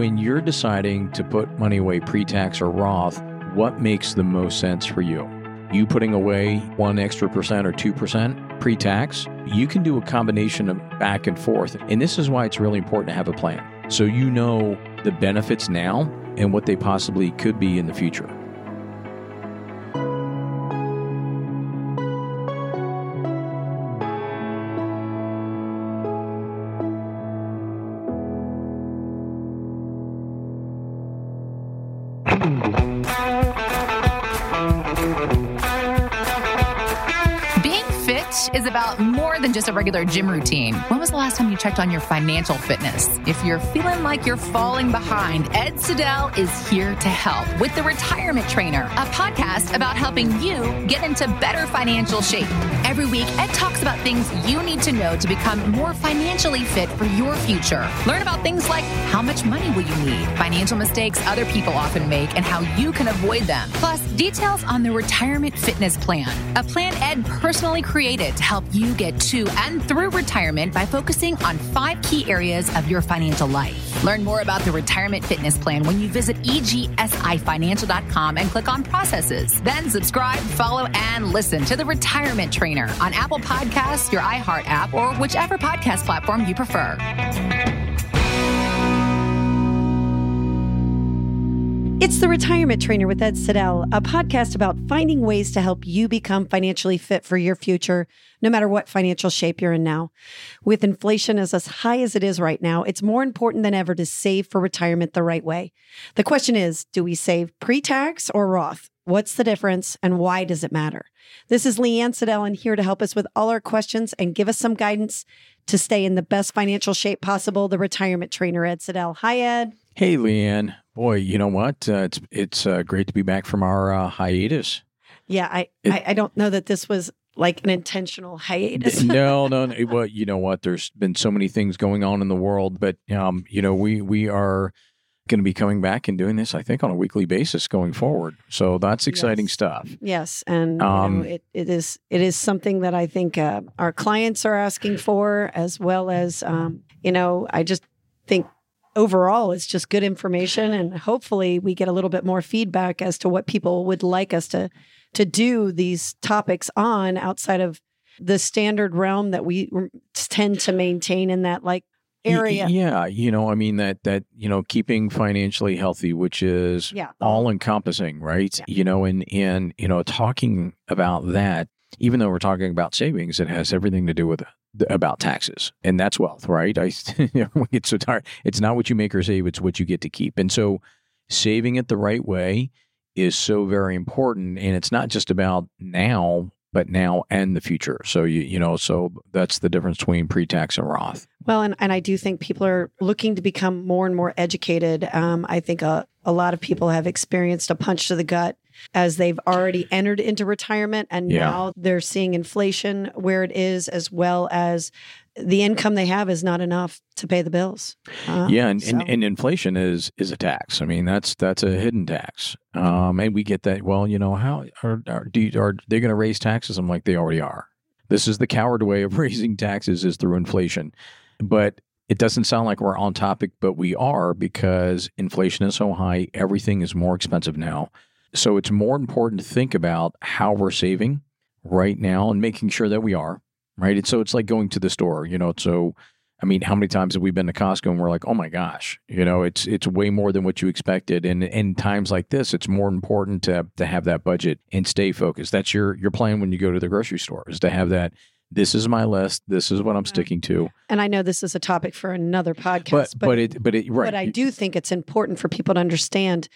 when you're deciding to put money away pre tax or Roth, what makes the most sense for you? You putting away one extra percent or 2% pre tax, you can do a combination of back and forth. And this is why it's really important to have a plan. So you know the benefits now and what they possibly could be in the future. More than just a regular gym routine. When was the last time you checked on your financial fitness? If you're feeling like you're falling behind, Ed Siddell is here to help with The Retirement Trainer, a podcast about helping you get into better financial shape. Every week, Ed talks about things you need to know to become more financially fit for your future. Learn about things like how much money will you need, financial mistakes other people often make, and how you can avoid them. Plus, details on the Retirement Fitness Plan, a plan Ed personally created to help you get to and through retirement by focusing on five key areas of your financial life. Learn more about the Retirement Fitness Plan when you visit egsifinancial.com and click on processes. Then subscribe, follow, and listen to the Retirement Trainer on Apple Podcasts, your iHeart app, or whichever podcast platform you prefer. It's the Retirement Trainer with Ed Siddell, a podcast about finding ways to help you become financially fit for your future, no matter what financial shape you're in now. With inflation as high as it is right now, it's more important than ever to save for retirement the right way. The question is, do we save pre-tax or Roth? What's the difference and why does it matter? This is Leanne Siddell and here to help us with all our questions and give us some guidance to stay in the best financial shape possible, the Retirement Trainer, Ed Siddell. Hi, Ed. Hey, Leanne. Boy, you know what? Uh, it's it's uh, great to be back from our uh, hiatus. Yeah, I, It- I I don't know that this was like an intentional hiatus. no, no, no. Well, you know what? There's been so many things going on in the world, but um, you know, we we are going to be coming back and doing this, I think, on a weekly basis going forward. So that's exciting Yes. stuff. Yes, and you Um, know, it, it is it is something that I think uh, our clients are asking for, as well as um, you know, I just think overall it's just good information, and hopefully we get a little bit more feedback as to what people would like us to to do these topics on outside of the standard realm that we tend to maintain in that like area. Yeah, you know, I mean that that you know, keeping financially healthy, which is Yeah. all encompassing, right? You know, and and you know, talking about that, even though we're talking about savings, it has everything to do with about taxes, and that's wealth, right? I gets so tired. It's not what you make or save; it's what you get to keep, and so saving it the right way is so very important, and it's not just about now. But now and the future. So you you know so that's the difference between pre-tax and Roth. Well, and, and I do think people are looking to become more and more educated. Um, I think a, a lot of people have experienced a punch to the gut as they've already entered into retirement and Yeah. now they're seeing inflation where it is, as well as the income they have is not enough to pay the bills. Uh, yeah, and, so- and, and inflation is is a tax. I mean, that's that's a hidden tax. Um, and we get that. Well, you know, how are are, do you, are they going to raise taxes? I'm like, they already are. This is the coward way of raising taxes is through inflation, but it doesn't sound like we're on topic, but we are because inflation is so high. Everything is more expensive now, so it's more important to think about how we're saving right now and making sure that we are right. And so it's like going to the store. You know, so I mean, how many times have we been to Costco and we're like, oh my gosh, you know, it's it's way more than what you expected. And in times like this, it's more important to to have that budget and stay focused. That's your your plan when you go to the grocery store is to have that. This is my list. This is what I'm mm-hmm. sticking to. and I know this is a topic for another But podcast, but, it but it right. But I do think it's important for people to understand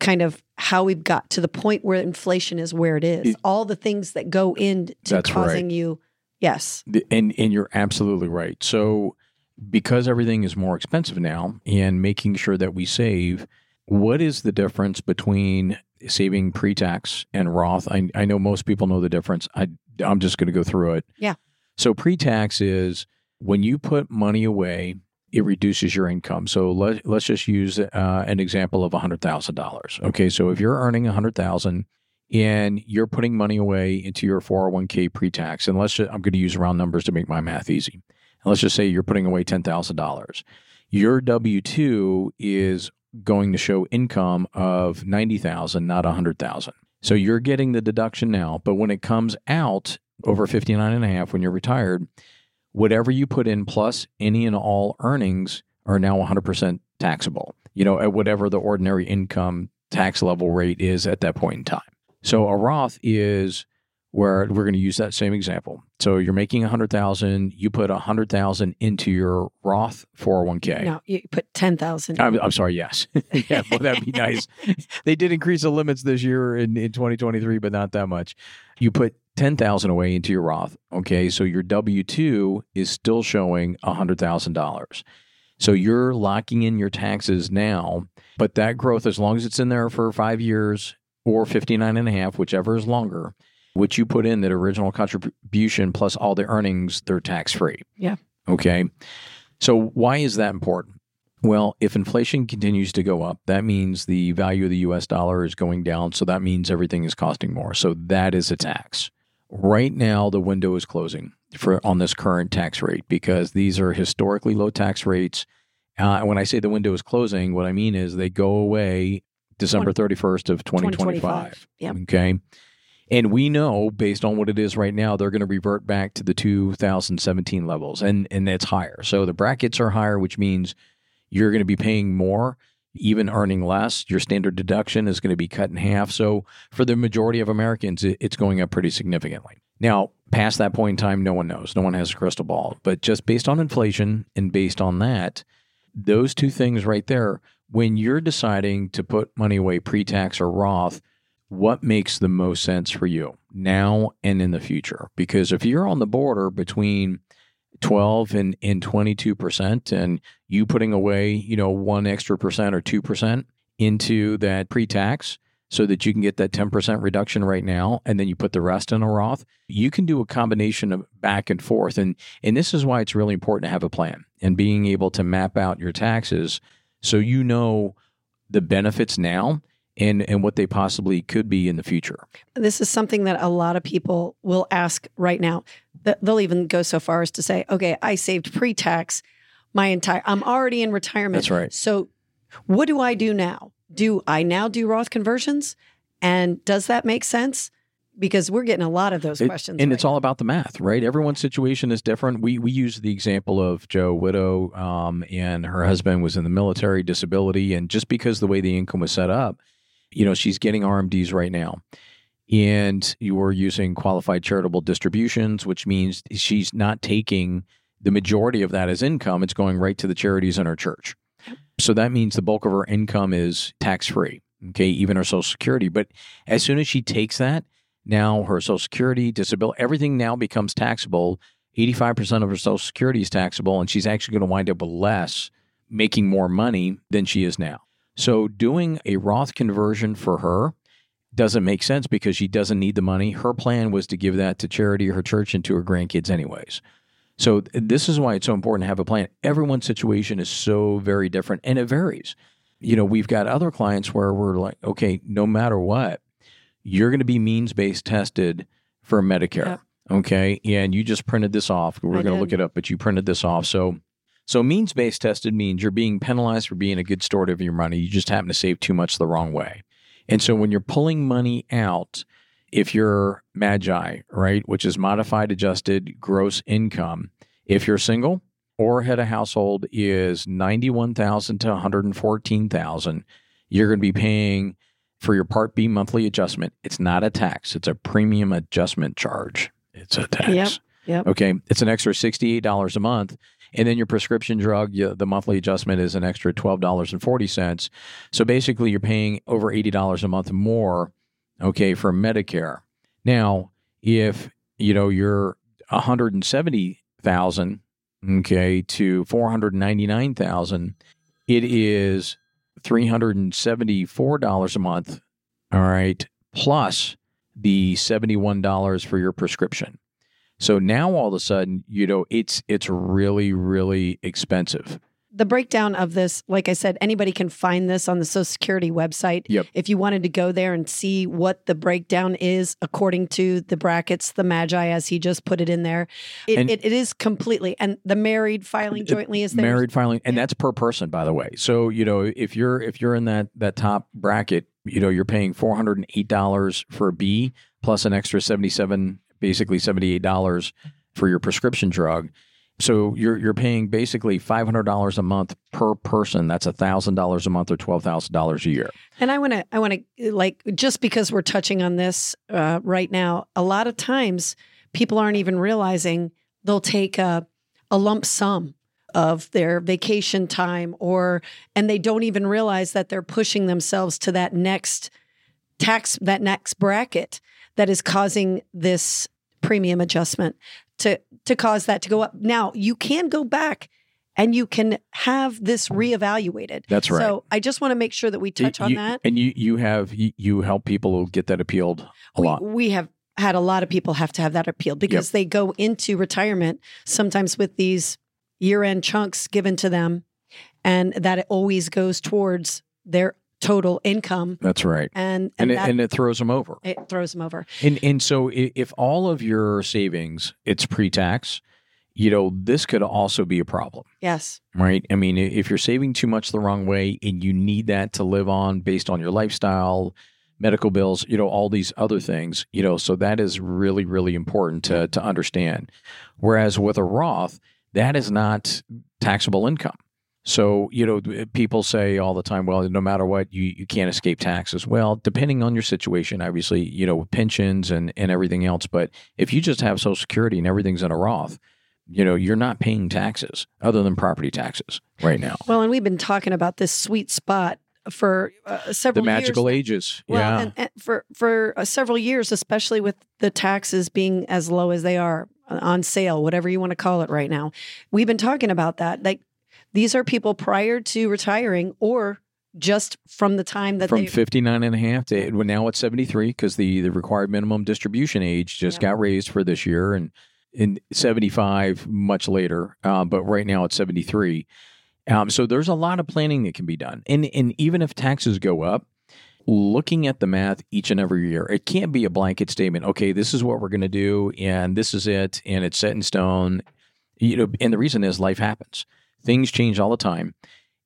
kind of how we've got to the point where inflation is where it is. It- All the things that go into That's right. causing you. Yes. The- and and you're absolutely right. So because everything is more expensive now and making sure that we save, what is the difference between saving pre-tax and Roth? I, I know most people know the difference. I I'm just going to go through it. Yeah. So pre-tax is when you put money away, it reduces your income. So let, let's just use uh, an example of $100,000. Okay, so if you're earning 100,000 and you're putting money away into your 401k pre-tax, and let's just, I'm going to use round numbers to make my math easy. And let's just say you're putting away $10,000. Your W 2 is going to show income of 90,000, not 100,000. So mm-hmm. you're getting the deduction now, but when it comes out over 59 and a half when you're retired, whatever you put in plus any and all earnings are now 100% taxable, you know, at whatever the ordinary income tax level rate is at that point in time. So a Roth is where we're going to use that same example. So you're making a hundred thousand, you put a hundred thousand into your Roth 401k. No, you put ten thousand. I'm, I'm sorry. Yes, yeah, well, that'd be nice. they did increase the limits this year in, in 2023, but not that much. You put ten thousand away into your Roth. Okay, so your W two is still showing a hundred thousand dollars. So you're locking in your taxes now, but that growth, as long as it's in there for five years or 59 and a half, whichever is longer, which you put in that original contribution plus all the earnings, they're tax free. Yeah. Okay. So why is that important? Well, if inflation continues to go up, that means the value of the US dollar is going down. So that means everything is costing more. So that is a tax. Right now, the window is closing for on this current tax rate because these are historically low tax rates. Uh, when I say the window is closing, what I mean is they go away December 31st of 2025. 2025. Yep. Okay. And we know based on what it is right now, they're going to revert back to the 2017 levels and, and it's higher. So the brackets are higher, which means you're going to be paying more, even earning less. Your standard deduction is going to be cut in half. So for the majority of Americans, it's going up pretty significantly. Now, past that point in time, no one knows. No one has a crystal ball. But just based on inflation and based on that, those two things right there, when you're deciding to put money away pre tax or Roth, what makes the most sense for you now and in the future? Because if you're on the border between 12 and, and 22% and you putting away, you know, one extra percent or 2% into that pre-tax so that you can get that 10% reduction right now and then you put the rest in a Roth, you can do a combination of back and forth. And, and this is why it's really important to have a plan and being able to map out your taxes so you know the benefits now and and what they possibly could be in the future. This is something that a lot of people will ask right now. They'll even go so far as to say, "Okay, I saved pre-tax my entire I'm already in retirement." That's right. So, what do I do now? Do I now do Roth conversions? And does that make sense? Because we're getting a lot of those It- questions. and right it's all about the math, right? Everyone's situation is different. We we use the example of Joe Widow, um, and her husband was in the military, disability, and just because the way the income was set up, you know, she's getting RMDs right now, and you're using qualified charitable distributions, which means she's not taking the majority of that as income; it's going right to the charities in her church. So that means the bulk of her income is tax free. Okay, even her Social Security. But as soon as she takes that, now her Social Security, disability, everything now becomes taxable. 85% of her Social Security is taxable, and she's actually going to wind up with less, making more money than she is now. So doing a Roth conversion for her doesn't make sense because she doesn't need the money. Her plan was to give that to charity or her church and to her grandkids, anyways. So this is why it's so important to have a plan. Everyone's situation is so very different and it varies. You know, we've got other clients where we're like, okay, no matter what, you're going to be means based tested for Medicare. Yep. Okay. And you just printed this off. We're going to look it up, but you printed this off. So, so means based tested means you're being penalized for being a good steward of your money. You just happen to save too much the wrong way. And so when you're pulling money out, if you're Magi, right, which is modified adjusted gross income, if you're single or head of household is 91,000 to 114,000, you're going to be paying for your Part B monthly adjustment. It's not a tax, it's a premium adjustment charge. It's a tax. Yep. Yep. Okay. It's an extra $68 a month. And then your prescription drug, you, the monthly adjustment is an extra $12.40. So basically, you're paying over $80 a month more, okay, for Medicare. Now, if, you know, you're 170,000, okay, to 499,000, it is $374 a month, all right, plus the $71 for your prescription. So now all of a sudden, you know, it's it's really really expensive. the breakdown of this, like I said, anybody can find this on the Social Security website. Yep. If you wanted to go there and see what the breakdown is according to the brackets, the Magi, as he just put it in there, it, And- it, it is completely. And the married filing uh, jointly is there. married filing and that's per person by the way so you know if you're if you're in that that top bracket you know you're paying $408 for a b plus an extra 77 basically $78 for your prescription drug. So you're you're paying basically $500 a month per person. That's $1000 a month or $12000 a year. And I want to, I want to, like, just because we're touching on this uh, right now, a lot of times people aren't even realizing they'll take a, a lump sum of their vacation time or, and they don't even realize that they're pushing themselves to that next tax, that next bracket that is causing this premium adjustment to, to cause that to go up. Now, you can go back and you can have this reevaluated. That's right. So I just want to make sure that we touch on that. and you you have you, you help people who get that appealed a we, lot we have had a lot of people have to have that appealed because they go into retirement sometimes with these year-end chunks given to them and that it always goes towards their total income that's right and and and, it, that, and it throws them over it throws them over And and so if all of your savings it's pre-tax, you know, this could also be a problem, yes right? I mean, if you're saving too much the wrong way and you need that to live on based on your lifestyle, medical bills, you know, all these other things, you know, so that is really really important to to understand. Whereas with a Roth, that is not taxable income. So, you know, people say all the time, well, no matter what, you, you can't escape taxes. Well, depending on your situation, obviously, you know, pensions and, and everything else. But if you just have Social Security and everything's in a Roth, you know, you're not paying taxes other than property taxes right now. well and we've been talking about this sweet spot for uh, The magical years ages. Well, yeah. and, and for for uh, several years, especially with the taxes being as low as they are uh, on sale, whatever you want to call it right now, we've been talking about that. Like these are people prior to retiring or just from the time that From they 59 and a half to well, now it's 73 because the, the required minimum distribution age just Yeah. got raised for this year and in 75 much later. Uh, but right now it's 73. Um, so there's a lot of planning that can be done. And, and even if taxes go up, looking at the math each and every year, it can't be a blanket statement. Okay, this is what we're going to do, and this is it, and it's set in stone. You know, and the reason is life happens. Things change all the time.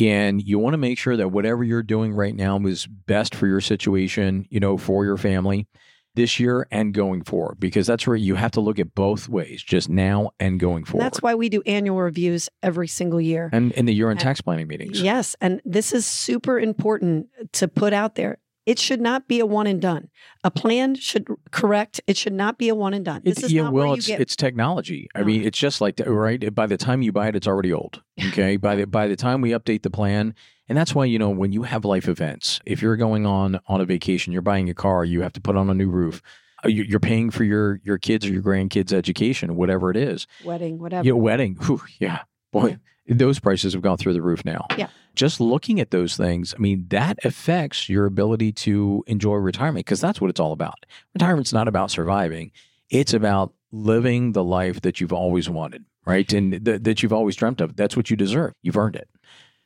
And you want to make sure that whatever you're doing right now is best for your situation, you know, for your family this year and going forward, because that's where you have to look at both ways, just now and going and forward. that's why we do annual reviews every single year. and in the year end tax planning meetings. Yes, and this is super important to put out there. It should not be a one and done. A plan should correct. It should not be a one and done. This is yeah, not well, it's get it's technology. I No. mean, it's just like right. By the time you buy it, it's already old. Okay. by the by the time we update the plan, and that's why you know when you have life events, if you're going on on a vacation, you're buying a car, you have to put on a new roof. uh, you- You're paying for your your kids or your grandkids' education, whatever it is. wedding, whatever. Your wedding, whew, yeah, boy, those prices have gone through the roof now. Yeah. Just looking at those things, I mean, that affects your ability to enjoy retirement because that's what it's all about. Retirement's not about surviving; it's about living the life that you've always wanted, right? And th- that you've always dreamt of. That's what you deserve. You've earned it.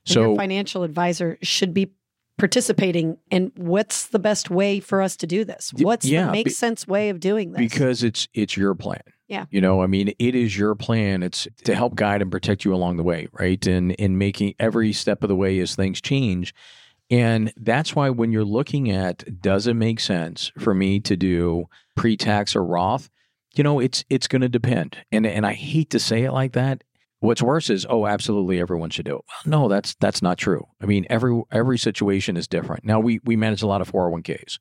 And your So, financial advisor should be participating in what's the best way for us to do this? What's yeah, the make be- sense way of doing this? because it's it's your plan. Yeah. You know, I mean, it is your plan. It's to help guide and protect you along the way, right? And in making every step of the way as things change. And that's why when you're looking at does it make sense for me to do pre-tax or Roth, you know, it's it's going to depend. And and I hate to say it like that. What's worse is, oh, absolutely everyone should do it. Well, no, that's that's not true. I mean, every every situation is different. Now we we manage a lot of 401ks.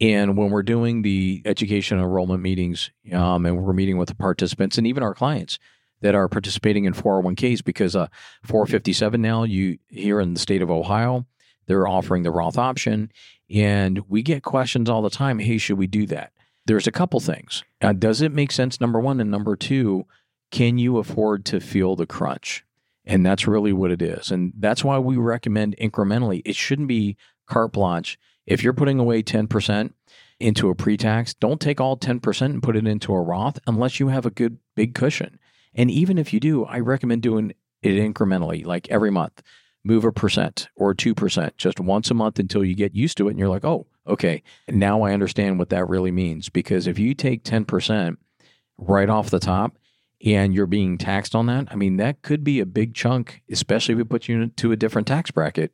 And when we're doing the education enrollment meetings, um, and we're meeting with the participants and even our clients that are participating in 401ks, because uh, 457 now, you here in the state of Ohio, they're offering the Roth option, and we get questions all the time. Hey, should we do that? There's a couple things. Uh, does it make sense? Number one, and number two, can you afford to feel the crunch? And that's really what it is. And that's why we recommend incrementally. It shouldn't be carte blanche. If you're putting away 10% into a pre tax, don't take all 10% and put it into a Roth unless you have a good big cushion. And even if you do, I recommend doing it incrementally, like every month. Move a percent or 2% just once a month until you get used to it and you're like, "Oh, okay. Now I understand what that really means." Because if you take 10% right off the top and you're being taxed on that, I mean, that could be a big chunk, especially if it puts you into a different tax bracket.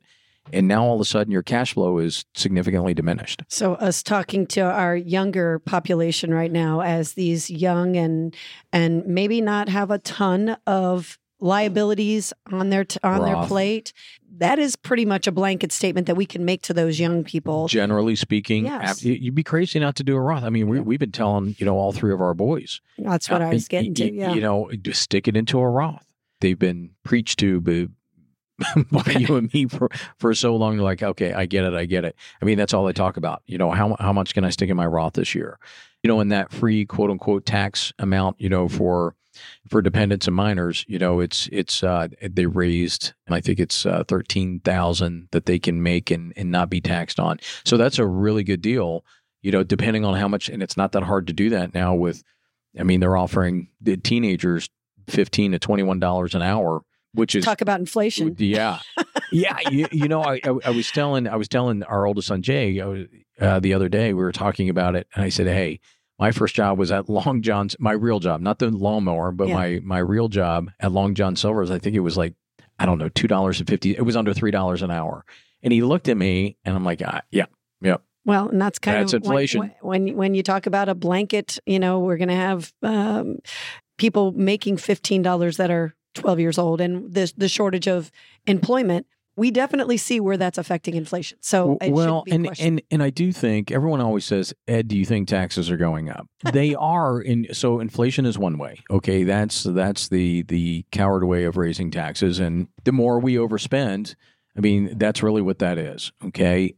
And now all of a sudden your cash flow is significantly diminished. So us talking to our younger population right now as these young and and maybe not have a ton of liabilities on their t- on their plate. That is pretty much a blanket statement that we can make to those young people. Generally speaking, Yes. you- you'd be crazy not to do a Roth. I mean, we, we've been telling, you know, all three of our boys. That's what uh, I was getting y- to. Yeah. You know, just stick it into a Roth. They've been preached to by, by you and me for, for so long. They're like, okay, I get it. I get it. I mean, that's all they talk about. You know, how, how much can I stick in my Roth this year? You know, and that free quote unquote tax amount, you know, for for dependents and minors, you know, it's it's uh they raised I think it's uh thirteen thousand that they can make and, and not be taxed on. So that's a really good deal, you know, depending on how much and it's not that hard to do that now with I mean, they're offering the teenagers fifteen to twenty one dollars an hour, which is Talk about inflation. yeah, yeah. You, you know, I, I I was telling I was telling our oldest son Jay uh, the other day we were talking about it, and I said, "Hey, my first job was at Long John's. My real job, not the lawnmower, but Yeah. my my real job at Long John Silver's. I think it was like I don't know two dollars and fifty. It was under three dollars an hour." And he looked at me, and I'm like, ah, "Yeah, yeah." Well, and that's kind That's of inflation. When, when when you talk about a blanket, you know, we're going to have um, people making fifteen dollars that are twelve years old, and the the shortage of employment. We definitely see where that's affecting inflation. So well, be and and and I do think everyone always says, "Ed, do you think taxes are going up?" they are. In so inflation is one way. Okay, that's that's the the coward way of raising taxes, and the more we overspend, I mean, that's really what that is. Okay,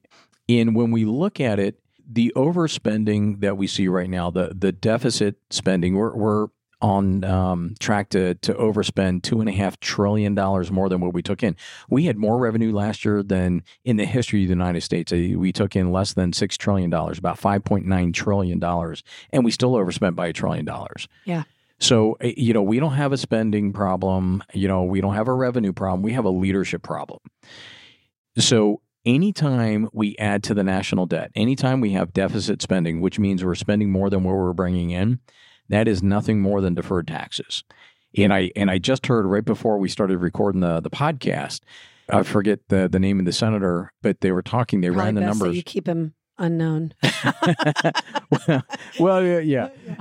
and when we look at it, the overspending that we see right now, the the deficit spending, we're we're on um, track to to overspend two and a half trillion dollars more than what we took in. We had more revenue last year than in the history of the United States. Uh, We took in less than six trillion dollars, about five point nine trillion dollars, and we still overspent by a trillion dollars. Yeah. So uh, you know we don't have a spending problem. You know we don't have a revenue problem. We have a leadership problem. So anytime we add to the national debt, anytime we have deficit spending, which means we're spending more than what we're bringing in, that is nothing more than deferred taxes. And I and I just heard right before we started recording the the podcast, I forget the the name of the senator, but they were talking. They Probably ran the numbers. you keep him unknown. well, well, yeah,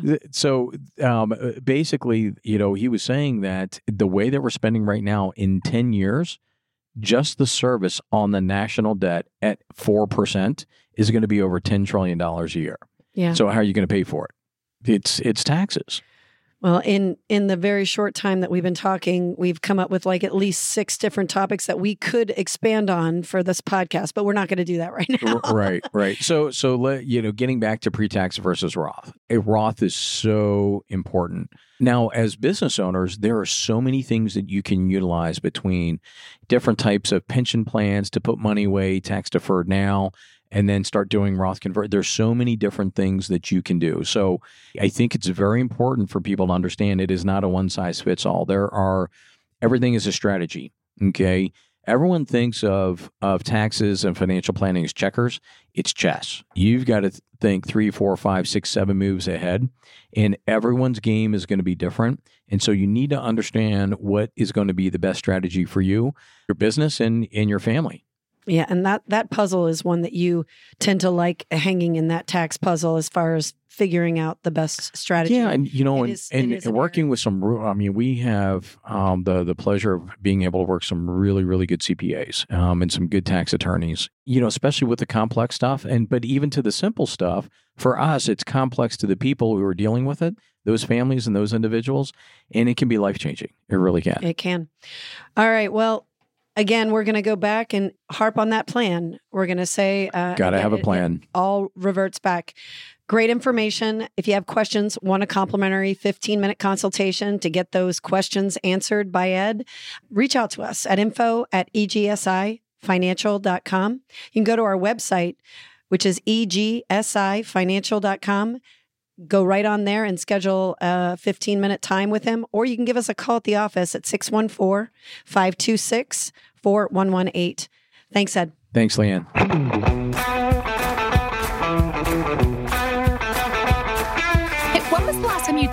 yeah. So um, basically, you know, he was saying that the way that we're spending right now in 10 years, just the service on the national debt at 4% is going to be over $10 trillion a year. Yeah. So how are you going to pay for it? It's it's taxes. Well, in in the very short time that we've been talking, we've come up with like at least six different topics that we could expand on for this podcast, but we're not going to do that right now. Right, right. So, so let you know, getting back to pre-tax versus Roth. A Roth is so important. Now, as business owners, there are so many things that you can utilize between different types of pension plans to put money away, tax deferred now, and then start doing Roth convert. There's so many different things that you can do. So, I think it's very important for people to understand it is not a one size fits all. There are everything is a strategy. Okay. Everyone thinks of of taxes and financial planning as checkers. It's chess. You've got to think three, four, five, six, seven moves ahead, and everyone's game is going to be different. And so you need to understand what is going to be the best strategy for you, your business, and and your family. Yeah, and that that puzzle is one that you tend to like hanging in that tax puzzle as far as figuring out the best strategy. Yeah, and you know, It and, is- and, and working with some. I mean, we have um, the the pleasure of being able to work some really really good CPAs um, and some good tax attorneys. You know, especially with the complex stuff, and but even to the simple stuff. For us, it's complex to the people who are dealing with it, those families and those individuals, and it can be life changing. It really can. It can. All right. Well, again, we're going to go back and harp on that plan. We're going to say, uh, Got to have a plan. It all reverts back. Great information. If you have questions, want a complimentary 15 minute consultation to get those questions answered by Ed, reach out to us at info at egsifinancial.com. You can go to our website, which is egsifinancial.com. go right on there and schedule a 15 minute time with him, or you can give us a call at the office at 614 526 4118. Thanks, Ed. Thanks, Leanne.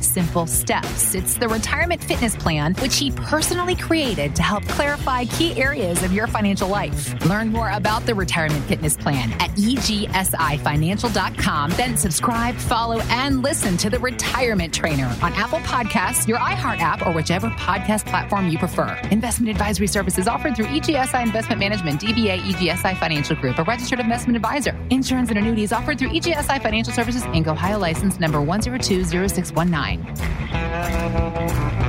simple steps. It's the retirement fitness plan, which he personally created to help clarify key areas of your financial life. Learn more about the retirement fitness plan at egsifinancial.com. Then subscribe, follow, and listen to the retirement trainer on Apple Podcasts, your iHeart app, or whichever podcast platform you prefer. Investment advisory services offered through EGSI Investment Management, DBA EGSI Financial Group, a registered investment advisor. Insurance and annuities offered through EGSI Financial Services, Inc., Ohio license number 1020619. 9.